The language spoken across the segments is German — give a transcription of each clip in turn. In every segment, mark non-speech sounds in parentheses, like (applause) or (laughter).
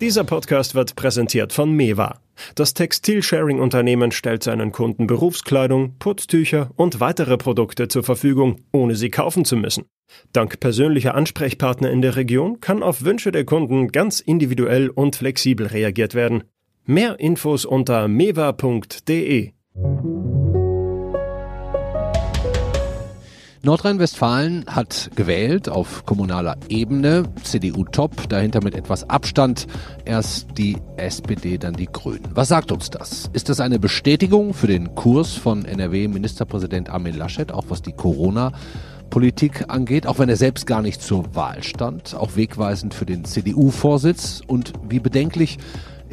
Dieser Podcast wird präsentiert von Mewa. Das Textilsharing-Unternehmen stellt seinen Kunden Berufskleidung, Putztücher und weitere Produkte zur Verfügung, ohne sie kaufen zu müssen. Dank persönlicher Ansprechpartner in der Region kann auf Wünsche der Kunden ganz individuell und flexibel reagiert werden. Mehr Infos unter mewa.de. Nordrhein-Westfalen hat gewählt auf kommunaler Ebene, CDU top, dahinter mit etwas Abstand erst die SPD, dann die Grünen. Was sagt uns das? Ist das eine Bestätigung für den Kurs von NRW-Ministerpräsident Armin Laschet, auch was die Corona Politik angeht, auch wenn er selbst gar nicht zur Wahl stand, auch wegweisend für den CDU-Vorsitz und wie bedenklich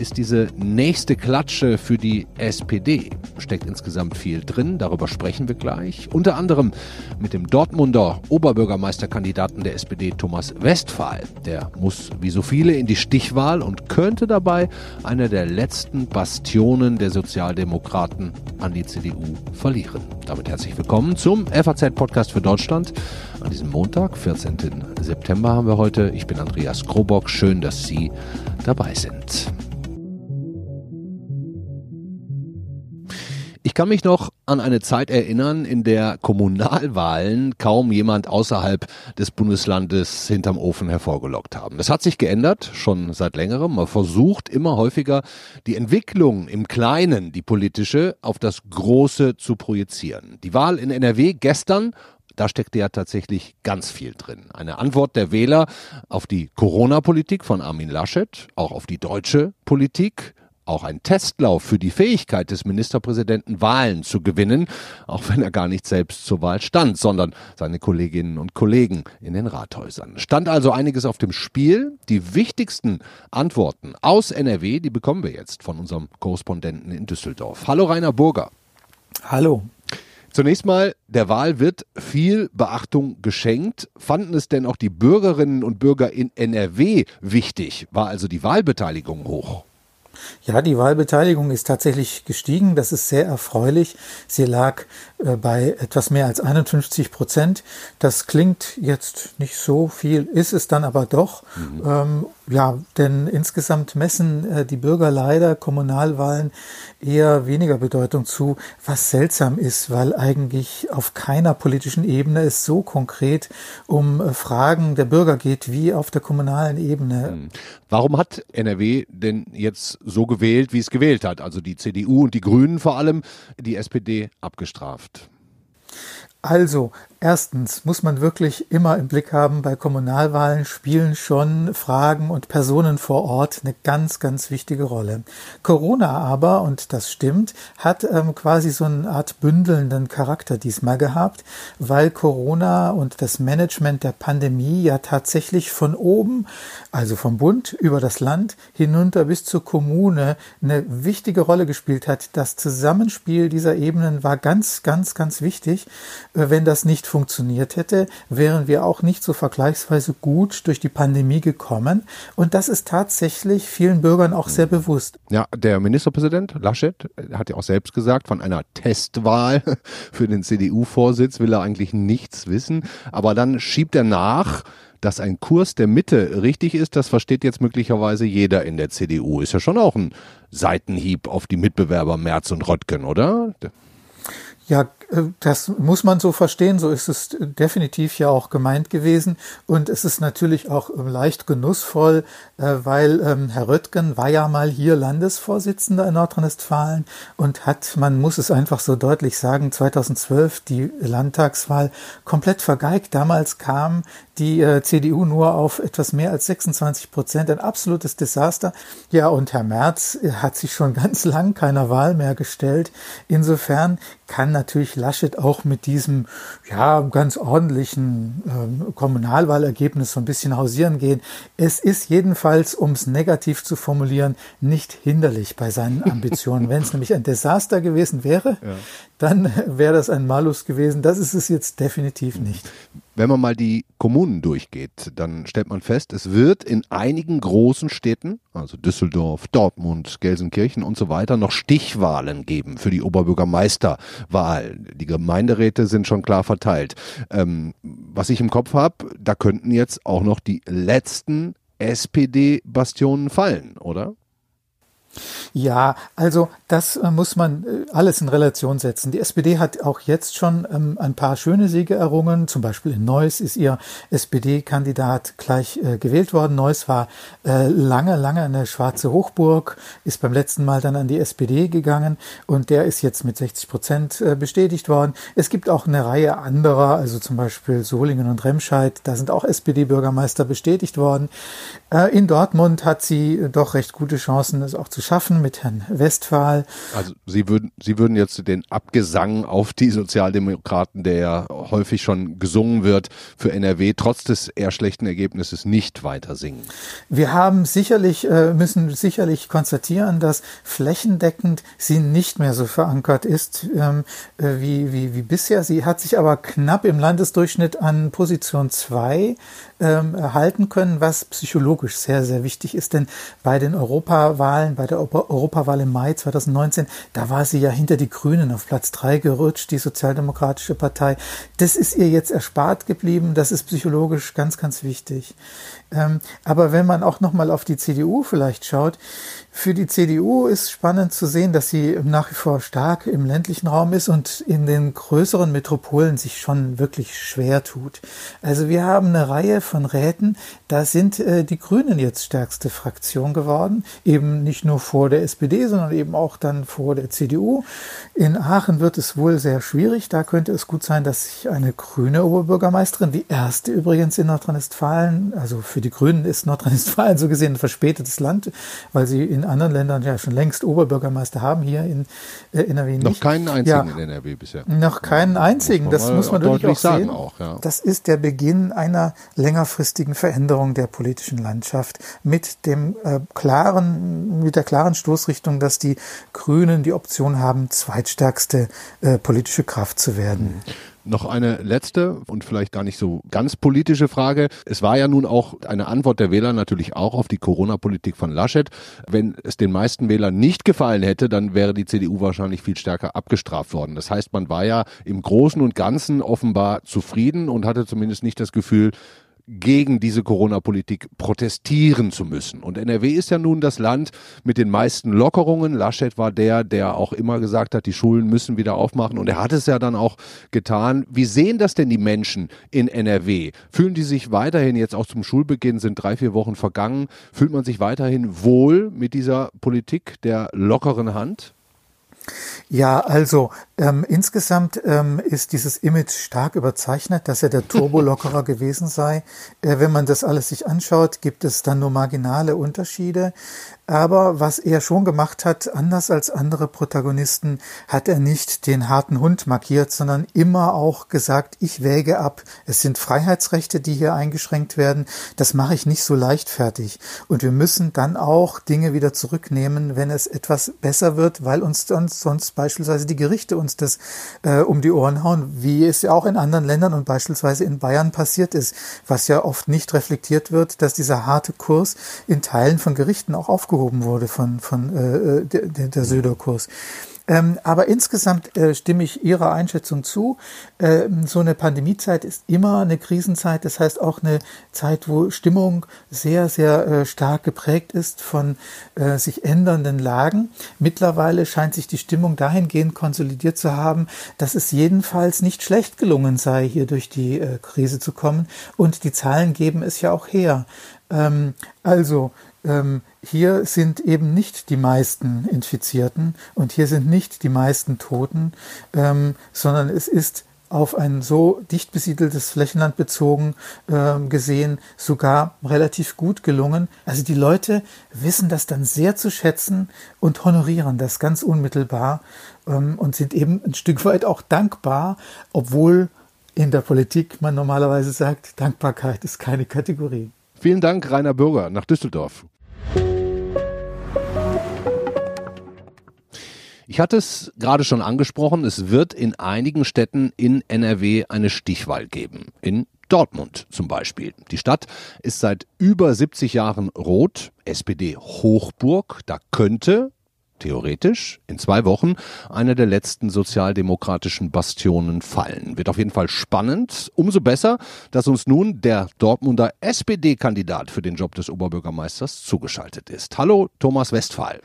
ist diese nächste Klatsche für die SPD. Steckt insgesamt viel drin, darüber sprechen wir gleich. Unter anderem mit dem Dortmunder Oberbürgermeisterkandidaten der SPD Thomas Westphal. Der muss wie so viele in die Stichwahl und könnte dabei einer der letzten Bastionen der Sozialdemokraten an die CDU verlieren. Damit herzlich willkommen zum FAZ-Podcast für Deutschland. An diesem Montag, 14. September haben wir heute. Ich bin Andreas Krobock. Schön, dass Sie dabei sind. Ich kann mich noch an eine Zeit erinnern, in der Kommunalwahlen kaum jemand außerhalb des Bundeslandes hinterm Ofen hervorgelockt haben. Das hat sich geändert, schon seit längerem. Man versucht immer häufiger, die Entwicklung im Kleinen, die politische, auf das Große zu projizieren. Die Wahl in NRW gestern da steckte ja tatsächlich ganz viel drin. Eine Antwort der Wähler auf die Corona-Politik von Armin Laschet, auch auf die deutsche Politik, auch ein Testlauf für die Fähigkeit des Ministerpräsidenten Wahlen zu gewinnen, auch wenn er gar nicht selbst zur Wahl stand, sondern seine Kolleginnen und Kollegen in den Rathäusern. Stand also einiges auf dem Spiel. Die wichtigsten Antworten aus NRW, die bekommen wir jetzt von unserem Korrespondenten in Düsseldorf. Hallo Rainer Burger. Hallo. Zunächst mal, der Wahl wird viel Beachtung geschenkt. Fanden es denn auch die Bürgerinnen und Bürger in NRW wichtig? War also die Wahlbeteiligung hoch? Ja, die Wahlbeteiligung ist tatsächlich gestiegen. Das ist sehr erfreulich. Sie lag äh, bei etwas mehr als 51 Prozent. Das klingt jetzt nicht so viel, ist es dann aber doch. Mhm. Ähm, ja, denn insgesamt messen äh, die Bürger leider Kommunalwahlen eher weniger Bedeutung zu, was seltsam ist, weil eigentlich auf keiner politischen Ebene es so konkret um äh, Fragen der Bürger geht wie auf der kommunalen Ebene. Mhm. Warum hat NRW denn jetzt so gewählt, wie es gewählt hat? Also die CDU und die Grünen vor allem, die SPD abgestraft. Also, Erstens muss man wirklich immer im Blick haben, bei Kommunalwahlen spielen schon Fragen und Personen vor Ort eine ganz, ganz wichtige Rolle. Corona aber, und das stimmt, hat ähm, quasi so eine Art bündelnden Charakter diesmal gehabt, weil Corona und das Management der Pandemie ja tatsächlich von oben, also vom Bund über das Land hinunter bis zur Kommune eine wichtige Rolle gespielt hat. Das Zusammenspiel dieser Ebenen war ganz, ganz, ganz wichtig. Äh, wenn das nicht funktioniert hätte, wären wir auch nicht so vergleichsweise gut durch die Pandemie gekommen. Und das ist tatsächlich vielen Bürgern auch sehr bewusst. Ja, der Ministerpräsident Laschet hat ja auch selbst gesagt, von einer Testwahl (laughs) für den CDU-Vorsitz will er eigentlich nichts wissen. Aber dann schiebt er nach, dass ein Kurs der Mitte richtig ist, das versteht jetzt möglicherweise jeder in der CDU. Ist ja schon auch ein Seitenhieb auf die Mitbewerber Merz und Röttgen, oder? Ja, das muss man so verstehen, so ist es definitiv ja auch gemeint gewesen. Und es ist natürlich auch ähm, leicht genussvoll, äh, weil ähm, Herr Röttgen war ja mal hier Landesvorsitzender in Nordrhein-Westfalen und hat, man muss es einfach so deutlich sagen, 2012 die Landtagswahl komplett vergeigt. Damals kam die äh, CDU nur auf etwas mehr als 26 Prozent, ein absolutes Desaster. Ja, und Herr Merz hat sich schon (laughs) ganz lang keiner Wahl mehr gestellt. Insofern kann natürlich Laschet auch mit diesem ja ganz ordentlichen ähm, Kommunalwahlergebnis so ein bisschen hausieren gehen. Es ist jedenfalls, um es negativ zu formulieren, nicht hinderlich bei seinen (laughs) Ambitionen. Wenn es nämlich ein Desaster gewesen wäre, ja. Dann (laughs) wäre das ein Malus gewesen. Das ist es jetzt definitiv nicht. Wenn man mal die Kommunen durchgeht, dann stellt man fest, es wird in einigen großen Städten, also Düsseldorf, Dortmund, Gelsenkirchen und so weiter, noch Stichwahlen geben für die Oberbürgermeisterwahl. Die Gemeinderäte sind schon klar verteilt. Ähm, was ich im Kopf habe, da könnten jetzt auch noch die letzten SPD-Bastionen fallen, oder? Ja, also das äh, muss man äh, alles in Relation setzen. Die SPD hat auch jetzt schon ähm, ein paar schöne Siege errungen. Zum Beispiel in Neuss ist ihr SPD-Kandidat gleich äh, gewählt worden. Neuss war äh, lange, lange eine schwarze Hochburg, ist beim letzten Mal dann an die SPD gegangen und der ist jetzt mit 60 Prozent äh, bestätigt worden. Es gibt auch eine Reihe anderer, also zum Beispiel Solingen und Remscheid, da sind auch SPD-Bürgermeister bestätigt worden. Äh, in Dortmund hat sie doch recht gute Chancen, es auch zu schaffen mit Herrn Westphal. Also Sie würden, Sie würden jetzt den Abgesang auf die Sozialdemokraten, der ja häufig schon gesungen wird, für NRW trotz des eher schlechten Ergebnisses nicht weiter singen. Wir haben sicherlich, äh, müssen sicherlich konstatieren, dass flächendeckend sie nicht mehr so verankert ist ähm, äh, wie, wie, wie bisher. Sie hat sich aber knapp im Landesdurchschnitt an Position 2 ähm, erhalten können, was psychologisch sehr, sehr wichtig ist. Denn bei den Europawahlen, bei der Europawahl im Mai 2019, da war sie ja hinter die Grünen auf Platz drei gerutscht, die Sozialdemokratische Partei. Das ist ihr jetzt erspart geblieben. Das ist psychologisch ganz, ganz wichtig. Ähm, aber wenn man auch nochmal auf die CDU vielleicht schaut, für die CDU ist spannend zu sehen, dass sie nach wie vor stark im ländlichen Raum ist und in den größeren Metropolen sich schon wirklich schwer tut. Also wir haben eine Reihe von Räten, da sind äh, die Grünen jetzt stärkste Fraktion geworden, eben nicht nur vor der SPD, sondern eben auch dann vor der CDU. In Aachen wird es wohl sehr schwierig, da könnte es gut sein, dass sich eine grüne Oberbürgermeisterin, die erste übrigens in Nordrhein-Westfalen, also für die Grünen ist Nordrhein-Westfalen so gesehen ein verspätetes Land, weil sie in anderen Ländern ja schon längst Oberbürgermeister haben, hier in äh, NRW nicht. Noch keinen einzigen ja, in NRW bisher. Noch keinen einzigen, muss das muss man wirklich auch sagen. Auch, ja. Das ist der Beginn einer längerfristigen Veränderung der politischen Landschaft mit dem äh, klaren, mit der klaren Stoßrichtung, dass die Grünen die Option haben, zweitstärkste äh, politische Kraft zu werden. Mhm. Noch eine letzte und vielleicht gar nicht so ganz politische Frage. Es war ja nun auch eine Antwort der Wähler natürlich auch auf die Corona-Politik von Laschet. Wenn es den meisten Wählern nicht gefallen hätte, dann wäre die CDU wahrscheinlich viel stärker abgestraft worden. Das heißt, man war ja im Großen und Ganzen offenbar zufrieden und hatte zumindest nicht das Gefühl, gegen diese Corona-Politik protestieren zu müssen. Und NRW ist ja nun das Land mit den meisten Lockerungen. Laschet war der, der auch immer gesagt hat, die Schulen müssen wieder aufmachen. Und er hat es ja dann auch getan. Wie sehen das denn die Menschen in NRW? Fühlen die sich weiterhin jetzt auch zum Schulbeginn, sind drei, vier Wochen vergangen, fühlt man sich weiterhin wohl mit dieser Politik der lockeren Hand? Ja, also ähm, insgesamt ähm, ist dieses Image stark überzeichnet, dass er der Turbolockerer (laughs) gewesen sei. Äh, wenn man das alles sich anschaut, gibt es dann nur marginale Unterschiede. Aber was er schon gemacht hat, anders als andere Protagonisten, hat er nicht den harten Hund markiert, sondern immer auch gesagt, ich wäge ab. Es sind Freiheitsrechte, die hier eingeschränkt werden. Das mache ich nicht so leichtfertig. Und wir müssen dann auch Dinge wieder zurücknehmen, wenn es etwas besser wird, weil uns sonst, sonst beispielsweise die Gerichte uns das äh, um die Ohren hauen, wie es ja auch in anderen Ländern und beispielsweise in Bayern passiert ist, was ja oft nicht reflektiert wird, dass dieser harte Kurs in Teilen von Gerichten auch aufgehoben wurde von, von äh, der, der Söder-Kurs. Ähm, aber insgesamt äh, stimme ich Ihrer Einschätzung zu. Ähm, so eine Pandemiezeit ist immer eine Krisenzeit. Das heißt auch eine Zeit, wo Stimmung sehr, sehr äh, stark geprägt ist von äh, sich ändernden Lagen. Mittlerweile scheint sich die Stimmung dahingehend konsolidiert zu haben, dass es jedenfalls nicht schlecht gelungen sei, hier durch die äh, Krise zu kommen. Und die Zahlen geben es ja auch her. Ähm, also, ähm, hier sind eben nicht die meisten Infizierten und hier sind nicht die meisten Toten, ähm, sondern es ist auf ein so dicht besiedeltes Flächenland bezogen äh, gesehen sogar relativ gut gelungen. Also die Leute wissen das dann sehr zu schätzen und honorieren das ganz unmittelbar ähm, und sind eben ein Stück weit auch dankbar, obwohl in der Politik man normalerweise sagt, Dankbarkeit ist keine Kategorie. Vielen Dank, Rainer Bürger, nach Düsseldorf. Ich hatte es gerade schon angesprochen, es wird in einigen Städten in NRW eine Stichwahl geben. In Dortmund zum Beispiel. Die Stadt ist seit über 70 Jahren rot, SPD Hochburg. Da könnte theoretisch in zwei Wochen eine der letzten sozialdemokratischen Bastionen fallen. Wird auf jeden Fall spannend. Umso besser, dass uns nun der Dortmunder SPD-Kandidat für den Job des Oberbürgermeisters zugeschaltet ist. Hallo, Thomas Westphal.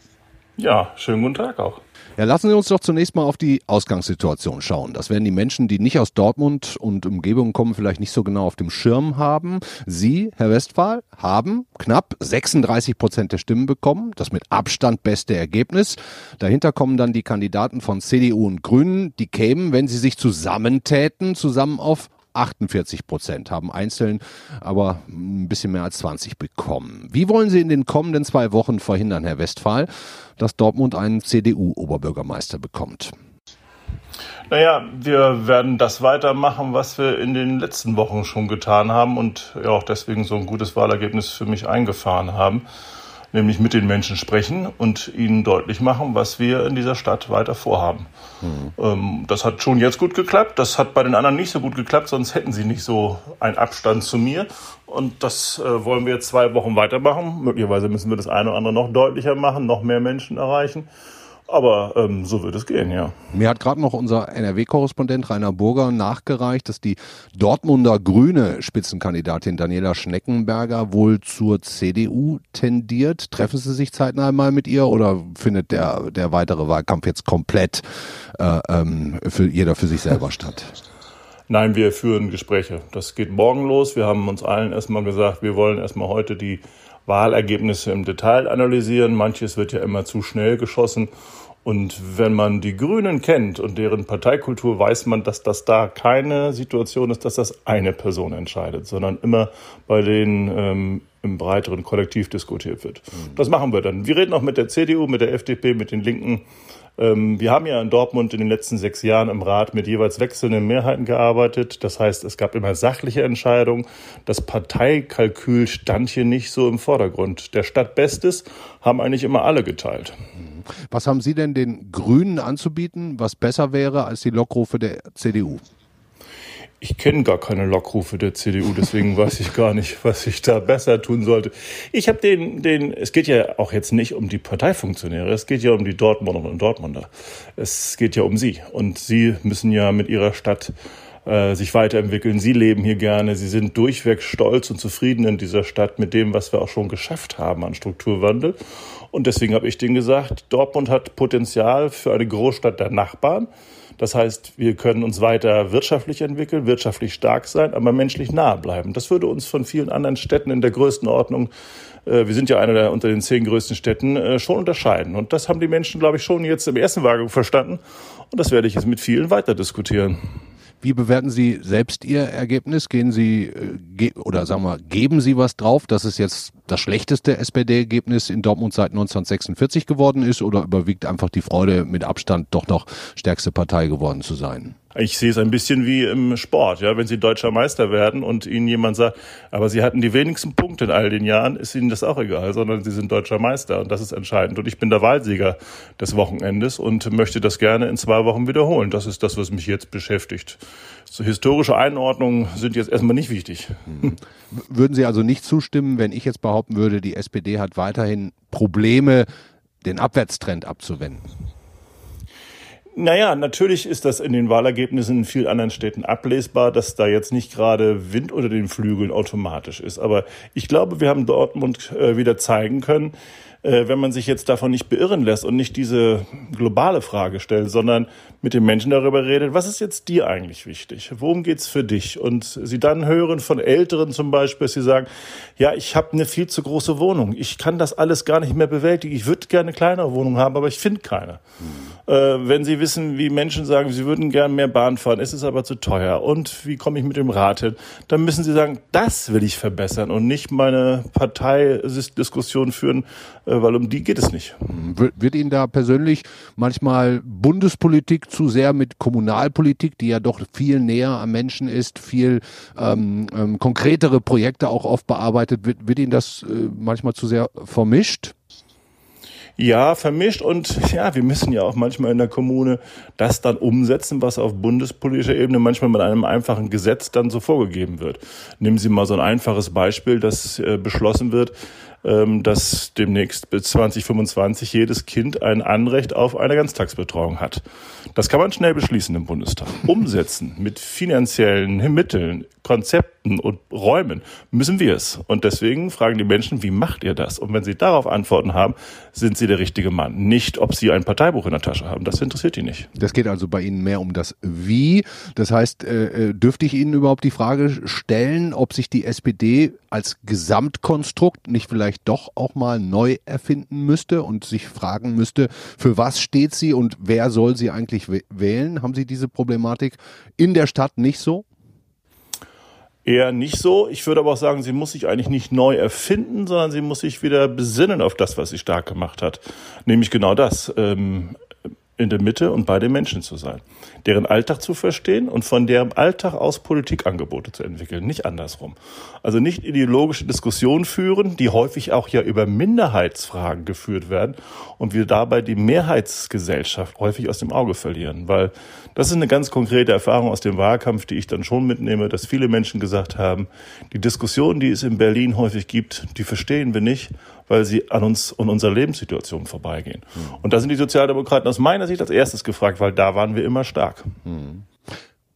Ja, schönen guten Tag auch. Ja, lassen Sie uns doch zunächst mal auf die Ausgangssituation schauen. Das werden die Menschen, die nicht aus Dortmund und Umgebung kommen, vielleicht nicht so genau auf dem Schirm haben. Sie, Herr Westphal, haben knapp 36 Prozent der Stimmen bekommen. Das mit Abstand beste Ergebnis. Dahinter kommen dann die Kandidaten von CDU und Grünen. Die kämen, wenn sie sich zusammentäten, zusammen auf 48 Prozent, haben einzeln aber ein bisschen mehr als 20 bekommen. Wie wollen Sie in den kommenden zwei Wochen verhindern, Herr Westphal, dass Dortmund einen CDU-Oberbürgermeister bekommt? Naja, wir werden das weitermachen, was wir in den letzten Wochen schon getan haben und ja auch deswegen so ein gutes Wahlergebnis für mich eingefahren haben nämlich mit den Menschen sprechen und ihnen deutlich machen, was wir in dieser Stadt weiter vorhaben. Mhm. Ähm, das hat schon jetzt gut geklappt, das hat bei den anderen nicht so gut geklappt, sonst hätten sie nicht so einen Abstand zu mir. Und das äh, wollen wir jetzt zwei Wochen weitermachen. Möglicherweise müssen wir das eine oder andere noch deutlicher machen, noch mehr Menschen erreichen. Aber ähm, so wird es gehen, ja. Mir hat gerade noch unser NRW-Korrespondent Rainer Burger nachgereicht, dass die Dortmunder grüne Spitzenkandidatin Daniela Schneckenberger wohl zur CDU tendiert. Treffen Sie sich zeitnah mal mit ihr oder findet der, der weitere Wahlkampf jetzt komplett äh, ähm, für jeder für sich selber statt? Nein, wir führen Gespräche. Das geht morgen los. Wir haben uns allen erstmal gesagt, wir wollen erstmal heute die Wahlergebnisse im Detail analysieren. Manches wird ja immer zu schnell geschossen. Und wenn man die Grünen kennt und deren Parteikultur, weiß man, dass das da keine Situation ist, dass das eine Person entscheidet, sondern immer bei denen ähm, im breiteren Kollektiv diskutiert wird. Mhm. Das machen wir dann. Wir reden auch mit der CDU, mit der FDP, mit den Linken. Ähm, wir haben ja in Dortmund in den letzten sechs Jahren im Rat mit jeweils wechselnden Mehrheiten gearbeitet. Das heißt, es gab immer sachliche Entscheidungen. Das Parteikalkül stand hier nicht so im Vordergrund. Der Stadt Bestes haben eigentlich immer alle geteilt. Was haben Sie denn den Grünen anzubieten, was besser wäre als die Lockrufe der CDU? Ich kenne gar keine Lockrufe der CDU, deswegen weiß ich gar nicht, was ich da besser tun sollte. Ich habe den, den, es geht ja auch jetzt nicht um die Parteifunktionäre, es geht ja um die Dortmunderinnen und Dortmunder. Es geht ja um sie. Und sie müssen ja mit ihrer Stadt äh, sich weiterentwickeln. Sie leben hier gerne, sie sind durchweg stolz und zufrieden in dieser Stadt mit dem, was wir auch schon geschafft haben an Strukturwandel. Und deswegen habe ich denen gesagt, Dortmund hat Potenzial für eine Großstadt der Nachbarn. Das heißt, wir können uns weiter wirtschaftlich entwickeln, wirtschaftlich stark sein, aber menschlich nahe bleiben. Das würde uns von vielen anderen Städten in der Größenordnung, äh, wir sind ja einer der unter den zehn größten Städten, äh, schon unterscheiden. Und das haben die Menschen, glaube ich, schon jetzt im ersten Wagen verstanden. Und das werde ich jetzt mit vielen weiter diskutieren. Wie bewerten Sie selbst Ihr Ergebnis? Gehen Sie äh, ge oder sagen wir, geben Sie was drauf, dass es jetzt das schlechteste SPD-Ergebnis in Dortmund seit 1946 geworden ist oder überwiegt einfach die Freude, mit Abstand doch noch stärkste Partei geworden zu sein? Ich sehe es ein bisschen wie im Sport, ja, wenn Sie deutscher Meister werden und Ihnen jemand sagt, aber Sie hatten die wenigsten Punkte in all den Jahren, ist Ihnen das auch egal, sondern Sie sind deutscher Meister und das ist entscheidend. Und ich bin der Wahlsieger des Wochenendes und möchte das gerne in zwei Wochen wiederholen. Das ist das, was mich jetzt beschäftigt. So historische Einordnungen sind jetzt erstmal nicht wichtig. Hm. Würden Sie also nicht zustimmen, wenn ich jetzt behaupten würde, die SPD hat weiterhin Probleme, den Abwärtstrend abzuwenden? Naja, natürlich ist das in den Wahlergebnissen in vielen anderen Städten ablesbar, dass da jetzt nicht gerade Wind unter den Flügeln automatisch ist. Aber ich glaube, wir haben Dortmund äh, wieder zeigen können, wenn man sich jetzt davon nicht beirren lässt und nicht diese globale Frage stellt, sondern mit den Menschen darüber redet, was ist jetzt dir eigentlich wichtig? Worum geht's für dich? Und sie dann hören von Älteren zum Beispiel, dass sie sagen, ja, ich habe eine viel zu große Wohnung. Ich kann das alles gar nicht mehr bewältigen. Ich würde gerne eine kleinere Wohnung haben, aber ich finde keine. Mhm. Äh, wenn sie wissen, wie Menschen sagen, sie würden gerne mehr Bahn fahren, ist es aber zu teuer. Und wie komme ich mit dem Rad hin? Dann müssen sie sagen, das will ich verbessern und nicht meine Parteidiskussion führen, äh, weil um die geht es nicht. Wird Ihnen da persönlich manchmal Bundespolitik zu sehr mit Kommunalpolitik, die ja doch viel näher am Menschen ist, viel ähm, ähm, konkretere Projekte auch oft bearbeitet, wird, wird Ihnen das äh, manchmal zu sehr vermischt? Ja, vermischt und ja, wir müssen ja auch manchmal in der Kommune das dann umsetzen, was auf bundespolitischer Ebene manchmal mit einem einfachen Gesetz dann so vorgegeben wird. Nehmen Sie mal so ein einfaches Beispiel, das äh, beschlossen wird, dass demnächst bis 2025 jedes Kind ein Anrecht auf eine Ganztagsbetreuung hat. Das kann man schnell beschließen im Bundestag. Umsetzen mit finanziellen Mitteln, Konzepten und Räumen müssen wir es. Und deswegen fragen die Menschen, wie macht ihr das? Und wenn sie darauf Antworten haben, sind sie der richtige Mann. Nicht, ob sie ein Parteibuch in der Tasche haben. Das interessiert die nicht. Das geht also bei Ihnen mehr um das Wie. Das heißt, äh, äh dürfte ich Ihnen überhaupt die Frage stellen, ob sich die SPD als Gesamtkonstrukt nicht vielleicht doch auch mal neu erfinden müsste und sich fragen müsste, für was steht sie und wer soll sie eigentlich wählen? Haben Sie diese Problematik in der Stadt nicht so? Eher nicht so. Ich würde aber auch sagen, sie muss sich eigentlich nicht neu erfinden, sondern sie muss sich wieder besinnen auf das, was sie stark gemacht hat. Nämlich genau das. Ähm, in der Mitte und bei den Menschen zu sein, deren Alltag zu verstehen und von deren Alltag aus Politikangebote zu entwickeln, nicht andersrum. Also nicht ideologische Diskussionen führen, die häufig auch ja über Minderheitsfragen geführt werden und wir dabei die Mehrheitsgesellschaft häufig aus dem Auge verlieren, weil das ist eine ganz konkrete Erfahrung aus dem Wahlkampf, die ich dann schon mitnehme, dass viele Menschen gesagt haben, die Diskussionen, die es in Berlin häufig gibt, die verstehen wir nicht weil sie an uns und unserer Lebenssituation vorbeigehen. Mhm. Und da sind die Sozialdemokraten aus meiner Sicht als erstes gefragt, weil da waren wir immer stark. Mhm.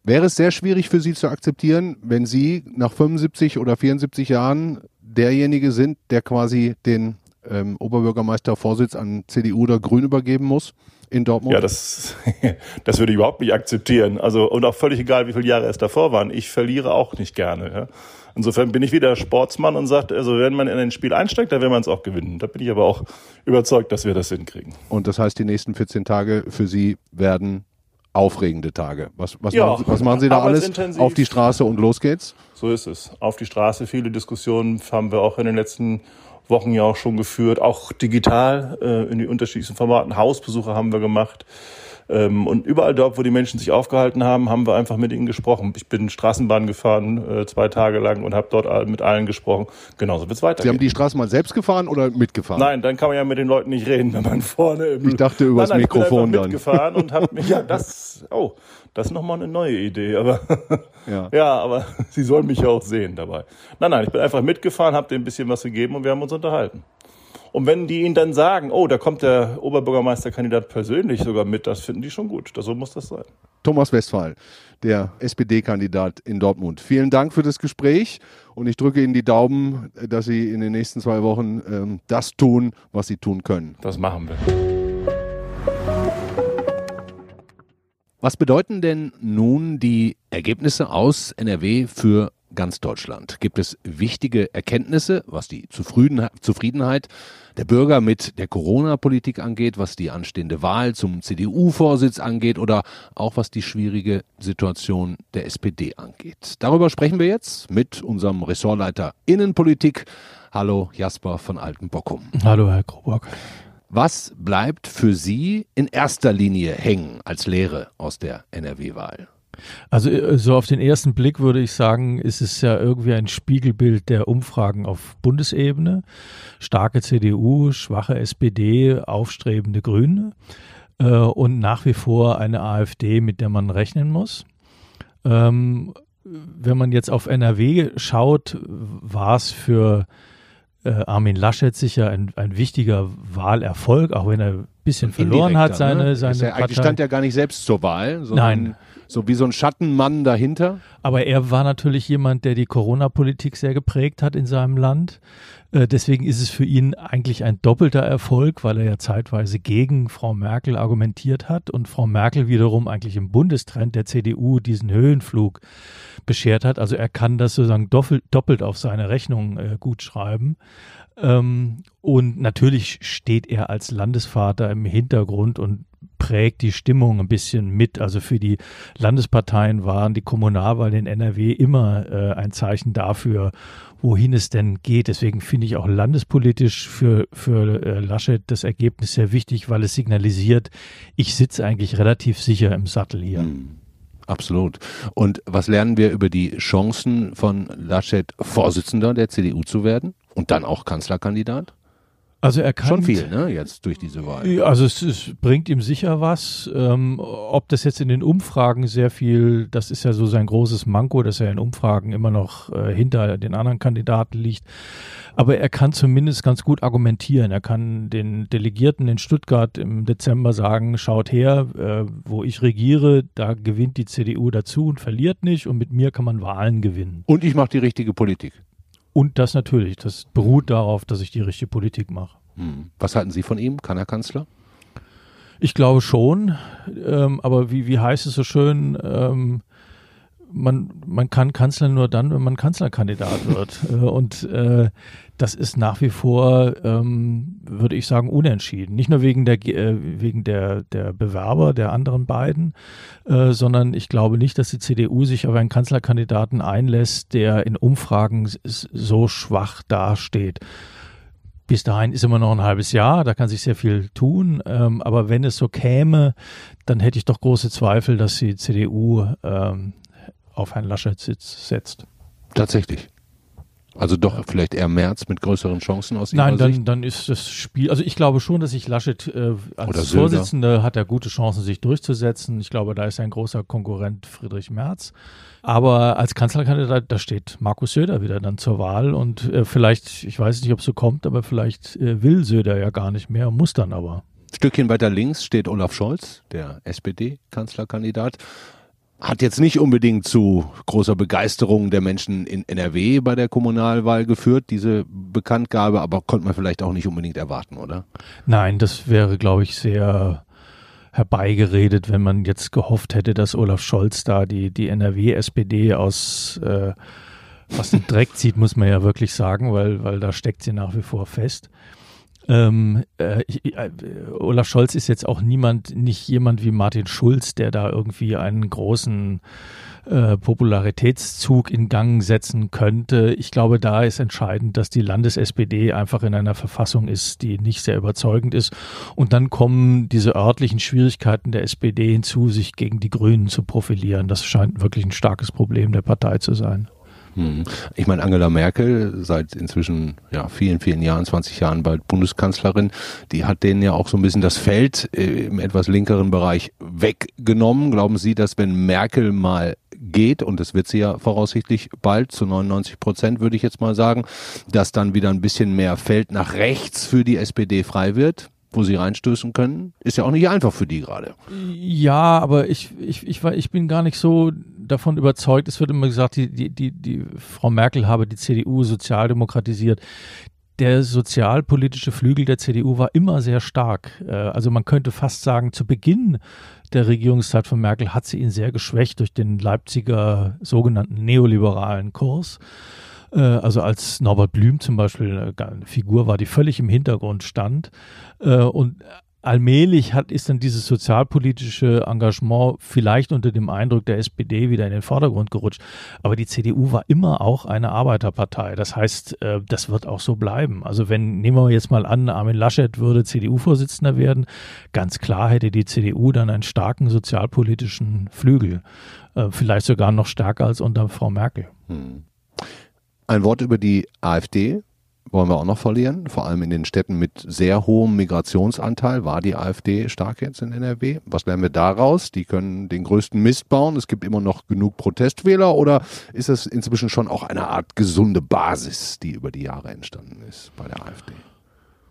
Wäre es sehr schwierig für Sie zu akzeptieren, wenn Sie nach 75 oder 74 Jahren derjenige sind, der quasi den ähm, Oberbürgermeistervorsitz an CDU oder Grün übergeben muss? In Dortmund? Ja, das, (laughs) das würde ich überhaupt nicht akzeptieren. Also, und auch völlig egal, wie viele Jahre es davor waren. Ich verliere auch nicht gerne. Ja. Insofern bin ich wieder Sportsmann und sagt, also wenn man in ein Spiel einsteigt, dann will man es auch gewinnen. Da bin ich aber auch überzeugt, dass wir das hinkriegen. Und das heißt, die nächsten 14 Tage für Sie werden aufregende Tage. Was, was, ja, machen, was machen Sie da alles? Auf die Straße und los geht's? So ist es. Auf die Straße. Viele Diskussionen haben wir auch in den letzten Wochen ja auch schon geführt, auch digital äh, in die unterschiedlichsten Formaten. Hausbesuche haben wir gemacht. Ähm, und überall dort, wo die Menschen sich aufgehalten haben, haben wir einfach mit ihnen gesprochen. Ich bin Straßenbahn gefahren äh, zwei Tage lang und habe dort mit allen gesprochen. Genauso wird es weitergehen. Sie haben die Straßenbahn selbst gefahren oder mitgefahren? Nein, dann kann man ja mit den Leuten nicht reden, wenn man vorne im Ich dachte übers nein, nein, Mikrofon ich bin dann. mitgefahren und habe mich ja das (laughs) oh, das ist nochmal eine neue Idee, aber (laughs) ja. ja, aber (laughs) sie sollen mich ja auch sehen dabei. Nein, nein, ich bin einfach mitgefahren, habe denen ein bisschen was gegeben und wir haben uns unterhalten. Und wenn die ihnen dann sagen, oh, da kommt der Oberbürgermeisterkandidat persönlich sogar mit, das finden die schon gut. So muss das sein. Thomas Westphal, der SPD-Kandidat in Dortmund. Vielen Dank für das Gespräch und ich drücke Ihnen die Daumen, dass Sie in den nächsten zwei Wochen ähm, das tun, was Sie tun können. Das machen wir. Was bedeuten denn nun die Ergebnisse aus NRW für ganz Deutschland. Gibt es wichtige Erkenntnisse, was die Zufriedenheit der Bürger mit der Corona-Politik angeht, was die anstehende Wahl zum CDU-Vorsitz angeht oder auch was die schwierige Situation der SPD angeht? Darüber sprechen wir jetzt mit unserem Ressortleiter Innenpolitik. Hallo Jasper von Altenbockum. Hallo Herr Krobock. Was bleibt für Sie in erster Linie hängen als Lehre aus der NRW-Wahl? Also äh, so auf den ersten Blick würde ich sagen, ist es ja irgendwie ein Spiegelbild der Umfragen auf Bundesebene. Starke CDU, schwache SPD, aufstrebende Grüne äh, und nach wie vor eine AfD, mit der man rechnen muss. Ähm, wenn man jetzt auf NRW schaut, war es für äh, Armin Laschet sicher ein, ein wichtiger Wahlerfolg, auch wenn er ein bisschen verloren hat seine, ne? seine ja, Partei. stand ja gar nicht selbst zur Wahl. Nein, so wie so ein Schattenmann dahinter. Aber er war natürlich jemand, der die Corona-Politik sehr geprägt hat in seinem Land. Äh, deswegen ist es für ihn eigentlich ein doppelter Erfolg, weil er ja zeitweise gegen Frau Merkel argumentiert hat und Frau Merkel wiederum eigentlich im Bundestrend der CDU diesen Höhenflug beschert hat. Also er kann das sozusagen doppelt auf seine Rechnung äh, gut schreiben. Ähm, und natürlich steht er als Landesvater im Hintergrund und prägt die Stimmung ein bisschen mit. Also für die Landesparteien waren die Kommunalwahlen in NRW immer äh, ein Zeichen dafür, wohin es denn geht. Deswegen finde ich auch landespolitisch für, für äh, Laschet das Ergebnis sehr wichtig, weil es signalisiert, ich sitze eigentlich relativ sicher im Sattel hier. Mhm. Absolut. Und was lernen wir über die Chancen von Laschet, Vorsitzender der CDU zu werden und dann auch Kanzlerkandidat? Also er kann schon viel, ne? Jetzt durch diese Wahl. Also es, es bringt ihm sicher was. Ähm, ob das jetzt in den Umfragen sehr viel, das ist ja so sein großes Manko, dass er in Umfragen immer noch äh, hinter den anderen Kandidaten liegt. Aber er kann zumindest ganz gut argumentieren. Er kann den Delegierten in Stuttgart im Dezember sagen: Schaut her, äh, wo ich regiere, da gewinnt die CDU dazu und verliert nicht. Und mit mir kann man Wahlen gewinnen. Und ich mache die richtige Politik. Und das natürlich, das beruht darauf, dass ich die richtige Politik mache. Hm. Was halten Sie von ihm? Kann er Kanzler? Ich glaube schon, ähm, aber wie, wie heißt es so schön, ähm, man, man kann Kanzler nur dann, wenn man Kanzlerkandidat wird. (laughs) Äh, und äh, das ist nach wie vor, ähm, würde ich sagen, unentschieden. Nicht nur wegen der, äh, wegen der, der Bewerber der anderen beiden, äh, sondern ich glaube nicht, dass die CDU sich auf einen Kanzlerkandidaten einlässt, der in Umfragen so schwach dasteht. Bis dahin ist immer noch ein halbes Jahr, da kann sich sehr viel tun. Ähm, aber wenn es so käme, dann hätte ich doch große Zweifel, dass die CDU ähm, auf Herrn Laschet setzt. Tatsächlich. Also doch vielleicht eher März mit größeren Chancen aus Ihrer Nein, dann, Sicht? dann ist das Spiel, also ich glaube schon, dass sich Laschet äh, als Vorsitzender hat er gute Chancen, sich durchzusetzen. Ich glaube, da ist ein großer Konkurrent Friedrich Merz. Aber als Kanzlerkandidat, da steht Markus Söder wieder dann zur Wahl und äh, vielleicht, ich weiß nicht, ob es so kommt, aber vielleicht äh, will Söder ja gar nicht mehr, muss dann aber. Stückchen weiter links steht Olaf Scholz, der SPD-Kanzlerkandidat hat jetzt nicht unbedingt zu großer Begeisterung der Menschen in NRW bei der Kommunalwahl geführt, diese Bekanntgabe, aber konnte man vielleicht auch nicht unbedingt erwarten, oder? Nein, das wäre, glaube ich, sehr herbeigeredet, wenn man jetzt gehofft hätte, dass Olaf Scholz da die, die NRW-SPD aus, äh, aus dem Dreck zieht, muss man ja wirklich sagen, weil, weil da steckt sie nach wie vor fest. Ähm, äh, äh, Olaf Scholz ist jetzt auch niemand, nicht jemand wie Martin Schulz, der da irgendwie einen großen äh, Popularitätszug in Gang setzen könnte. Ich glaube, da ist entscheidend, dass die Landes-SPD einfach in einer Verfassung ist, die nicht sehr überzeugend ist. Und dann kommen diese örtlichen Schwierigkeiten der SPD hinzu, sich gegen die Grünen zu profilieren. Das scheint wirklich ein starkes Problem der Partei zu sein. Hm. Ich meine, Angela Merkel, seit inzwischen ja, vielen, vielen Jahren, 20 Jahren bald Bundeskanzlerin, die hat denen ja auch so ein bisschen das Feld äh, im etwas linkeren Bereich weggenommen. Glauben Sie, dass wenn Merkel mal geht, und das wird sie ja voraussichtlich bald zu 99 Prozent, würde ich jetzt mal sagen, dass dann wieder ein bisschen mehr Feld nach rechts für die SPD frei wird? wo sie reinstößen können, ist ja auch nicht einfach für die gerade. Ja, aber ich, ich, ich, ich bin gar nicht so davon überzeugt. Es wird immer gesagt, die, die, die, die Frau Merkel habe die CDU sozialdemokratisiert. Der sozialpolitische Flügel der CDU war immer sehr stark. Äh, also man könnte fast sagen, zu Beginn der Regierungszeit von Merkel hat sie ihn sehr geschwächt durch den Leipziger sogenannten neoliberalen Kurs. Äh, also als Norbert Blüm zum Beispiel eine Figur war, die völlig im Hintergrund stand. Äh, und allmählich hat, ist dann dieses sozialpolitische Engagement vielleicht unter dem Eindruck der SPD wieder in den Vordergrund gerutscht. Aber die CDU war immer auch eine Arbeiterpartei. Das heißt, äh, das wird auch so bleiben. Also wenn, nehmen wir jetzt mal an, Armin Laschet würde CDU-Vorsitzender werden, ganz klar hätte die CDU dann einen starken sozialpolitischen Flügel. Vielleicht sogar noch stärker als unter Frau Merkel. Hm. Ein Wort über die AfD wollen wir auch noch verlieren. Vor allem in den Städten mit sehr hohem Migrationsanteil war die AfD stark jetzt in NRW. Was lernen wir daraus? Die können den größten Mist bauen. Es gibt immer noch genug Protestwähler oder ist das inzwischen schon auch eine Art gesunde Basis, die über die Jahre entstanden ist bei der AfD?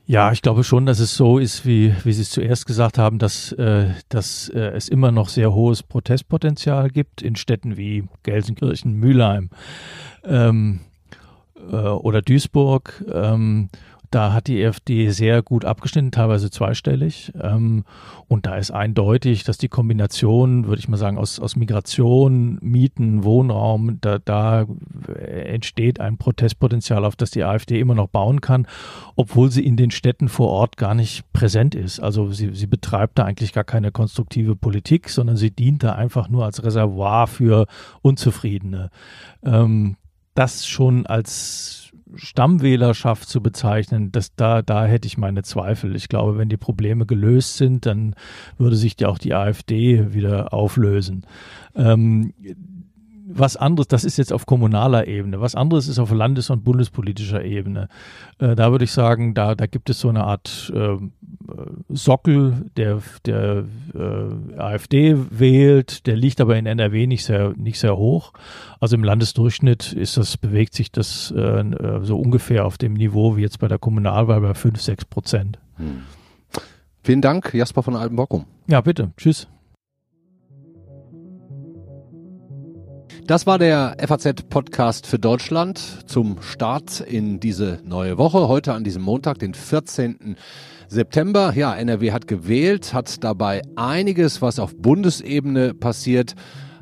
Ja, ich glaube schon, dass es so ist, wie, wie Sie es zuerst gesagt haben, dass, äh, dass äh, es immer noch sehr hohes Protestpotenzial gibt in Städten wie Gelsenkirchen, Mülheim. Ähm, äh, oder Duisburg. Ähm, da hat die EFD sehr gut abgeschnitten, teilweise zweistellig. Ähm, und da ist eindeutig, dass die Kombination, würde ich mal sagen, aus, aus Migration, Mieten, Wohnraum, da, da entsteht ein Protestpotenzial, auf das die AfD immer noch bauen kann, obwohl sie in den Städten vor Ort gar nicht präsent ist. Also sie, sie betreibt da eigentlich gar keine konstruktive Politik, sondern sie dient da einfach nur als Reservoir für Unzufriedene. Ähm, das schon als Stammwählerschaft zu bezeichnen, das, da, da hätte ich meine Zweifel. Ich glaube, wenn die Probleme gelöst sind, dann würde sich ja auch die AfD wieder auflösen. Ähm, was anderes, das ist jetzt auf kommunaler Ebene, was anderes ist auf landes- und bundespolitischer Ebene. Äh, da würde ich sagen, da, da gibt es so eine Art äh, Sockel, der, der äh, AfD wählt, der liegt aber in NRW nicht sehr, nicht sehr hoch. Also im Landesdurchschnitt ist das, bewegt sich das äh, so ungefähr auf dem Niveau wie jetzt bei der Kommunalwahl bei 5, 6 Prozent. Hm. Vielen Dank, Jasper von Albenbockum. Ja, bitte. Tschüss. Das war der FAZ-Podcast für Deutschland zum Start in diese neue Woche. Heute an diesem Montag, den 14. September. Ja, NRW hat gewählt, hat dabei einiges, was auf Bundesebene passiert,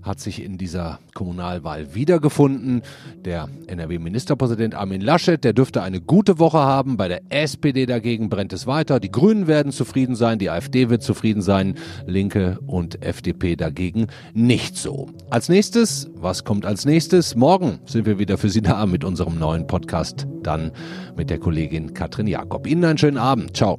hat sich in dieser Kommunalwahl wiedergefunden. Der NRW-Ministerpräsident Armin Laschet, der dürfte eine gute Woche haben. Bei der SPD dagegen brennt es weiter. Die Grünen werden zufrieden sein, die AfD wird zufrieden sein, Linke und FDP dagegen nicht so. Als nächstes, was kommt als nächstes? Morgen sind wir wieder für Sie da mit unserem neuen Podcast, dann mit der Kollegin Katrin Jakob. Ihnen einen schönen Abend. Ciao.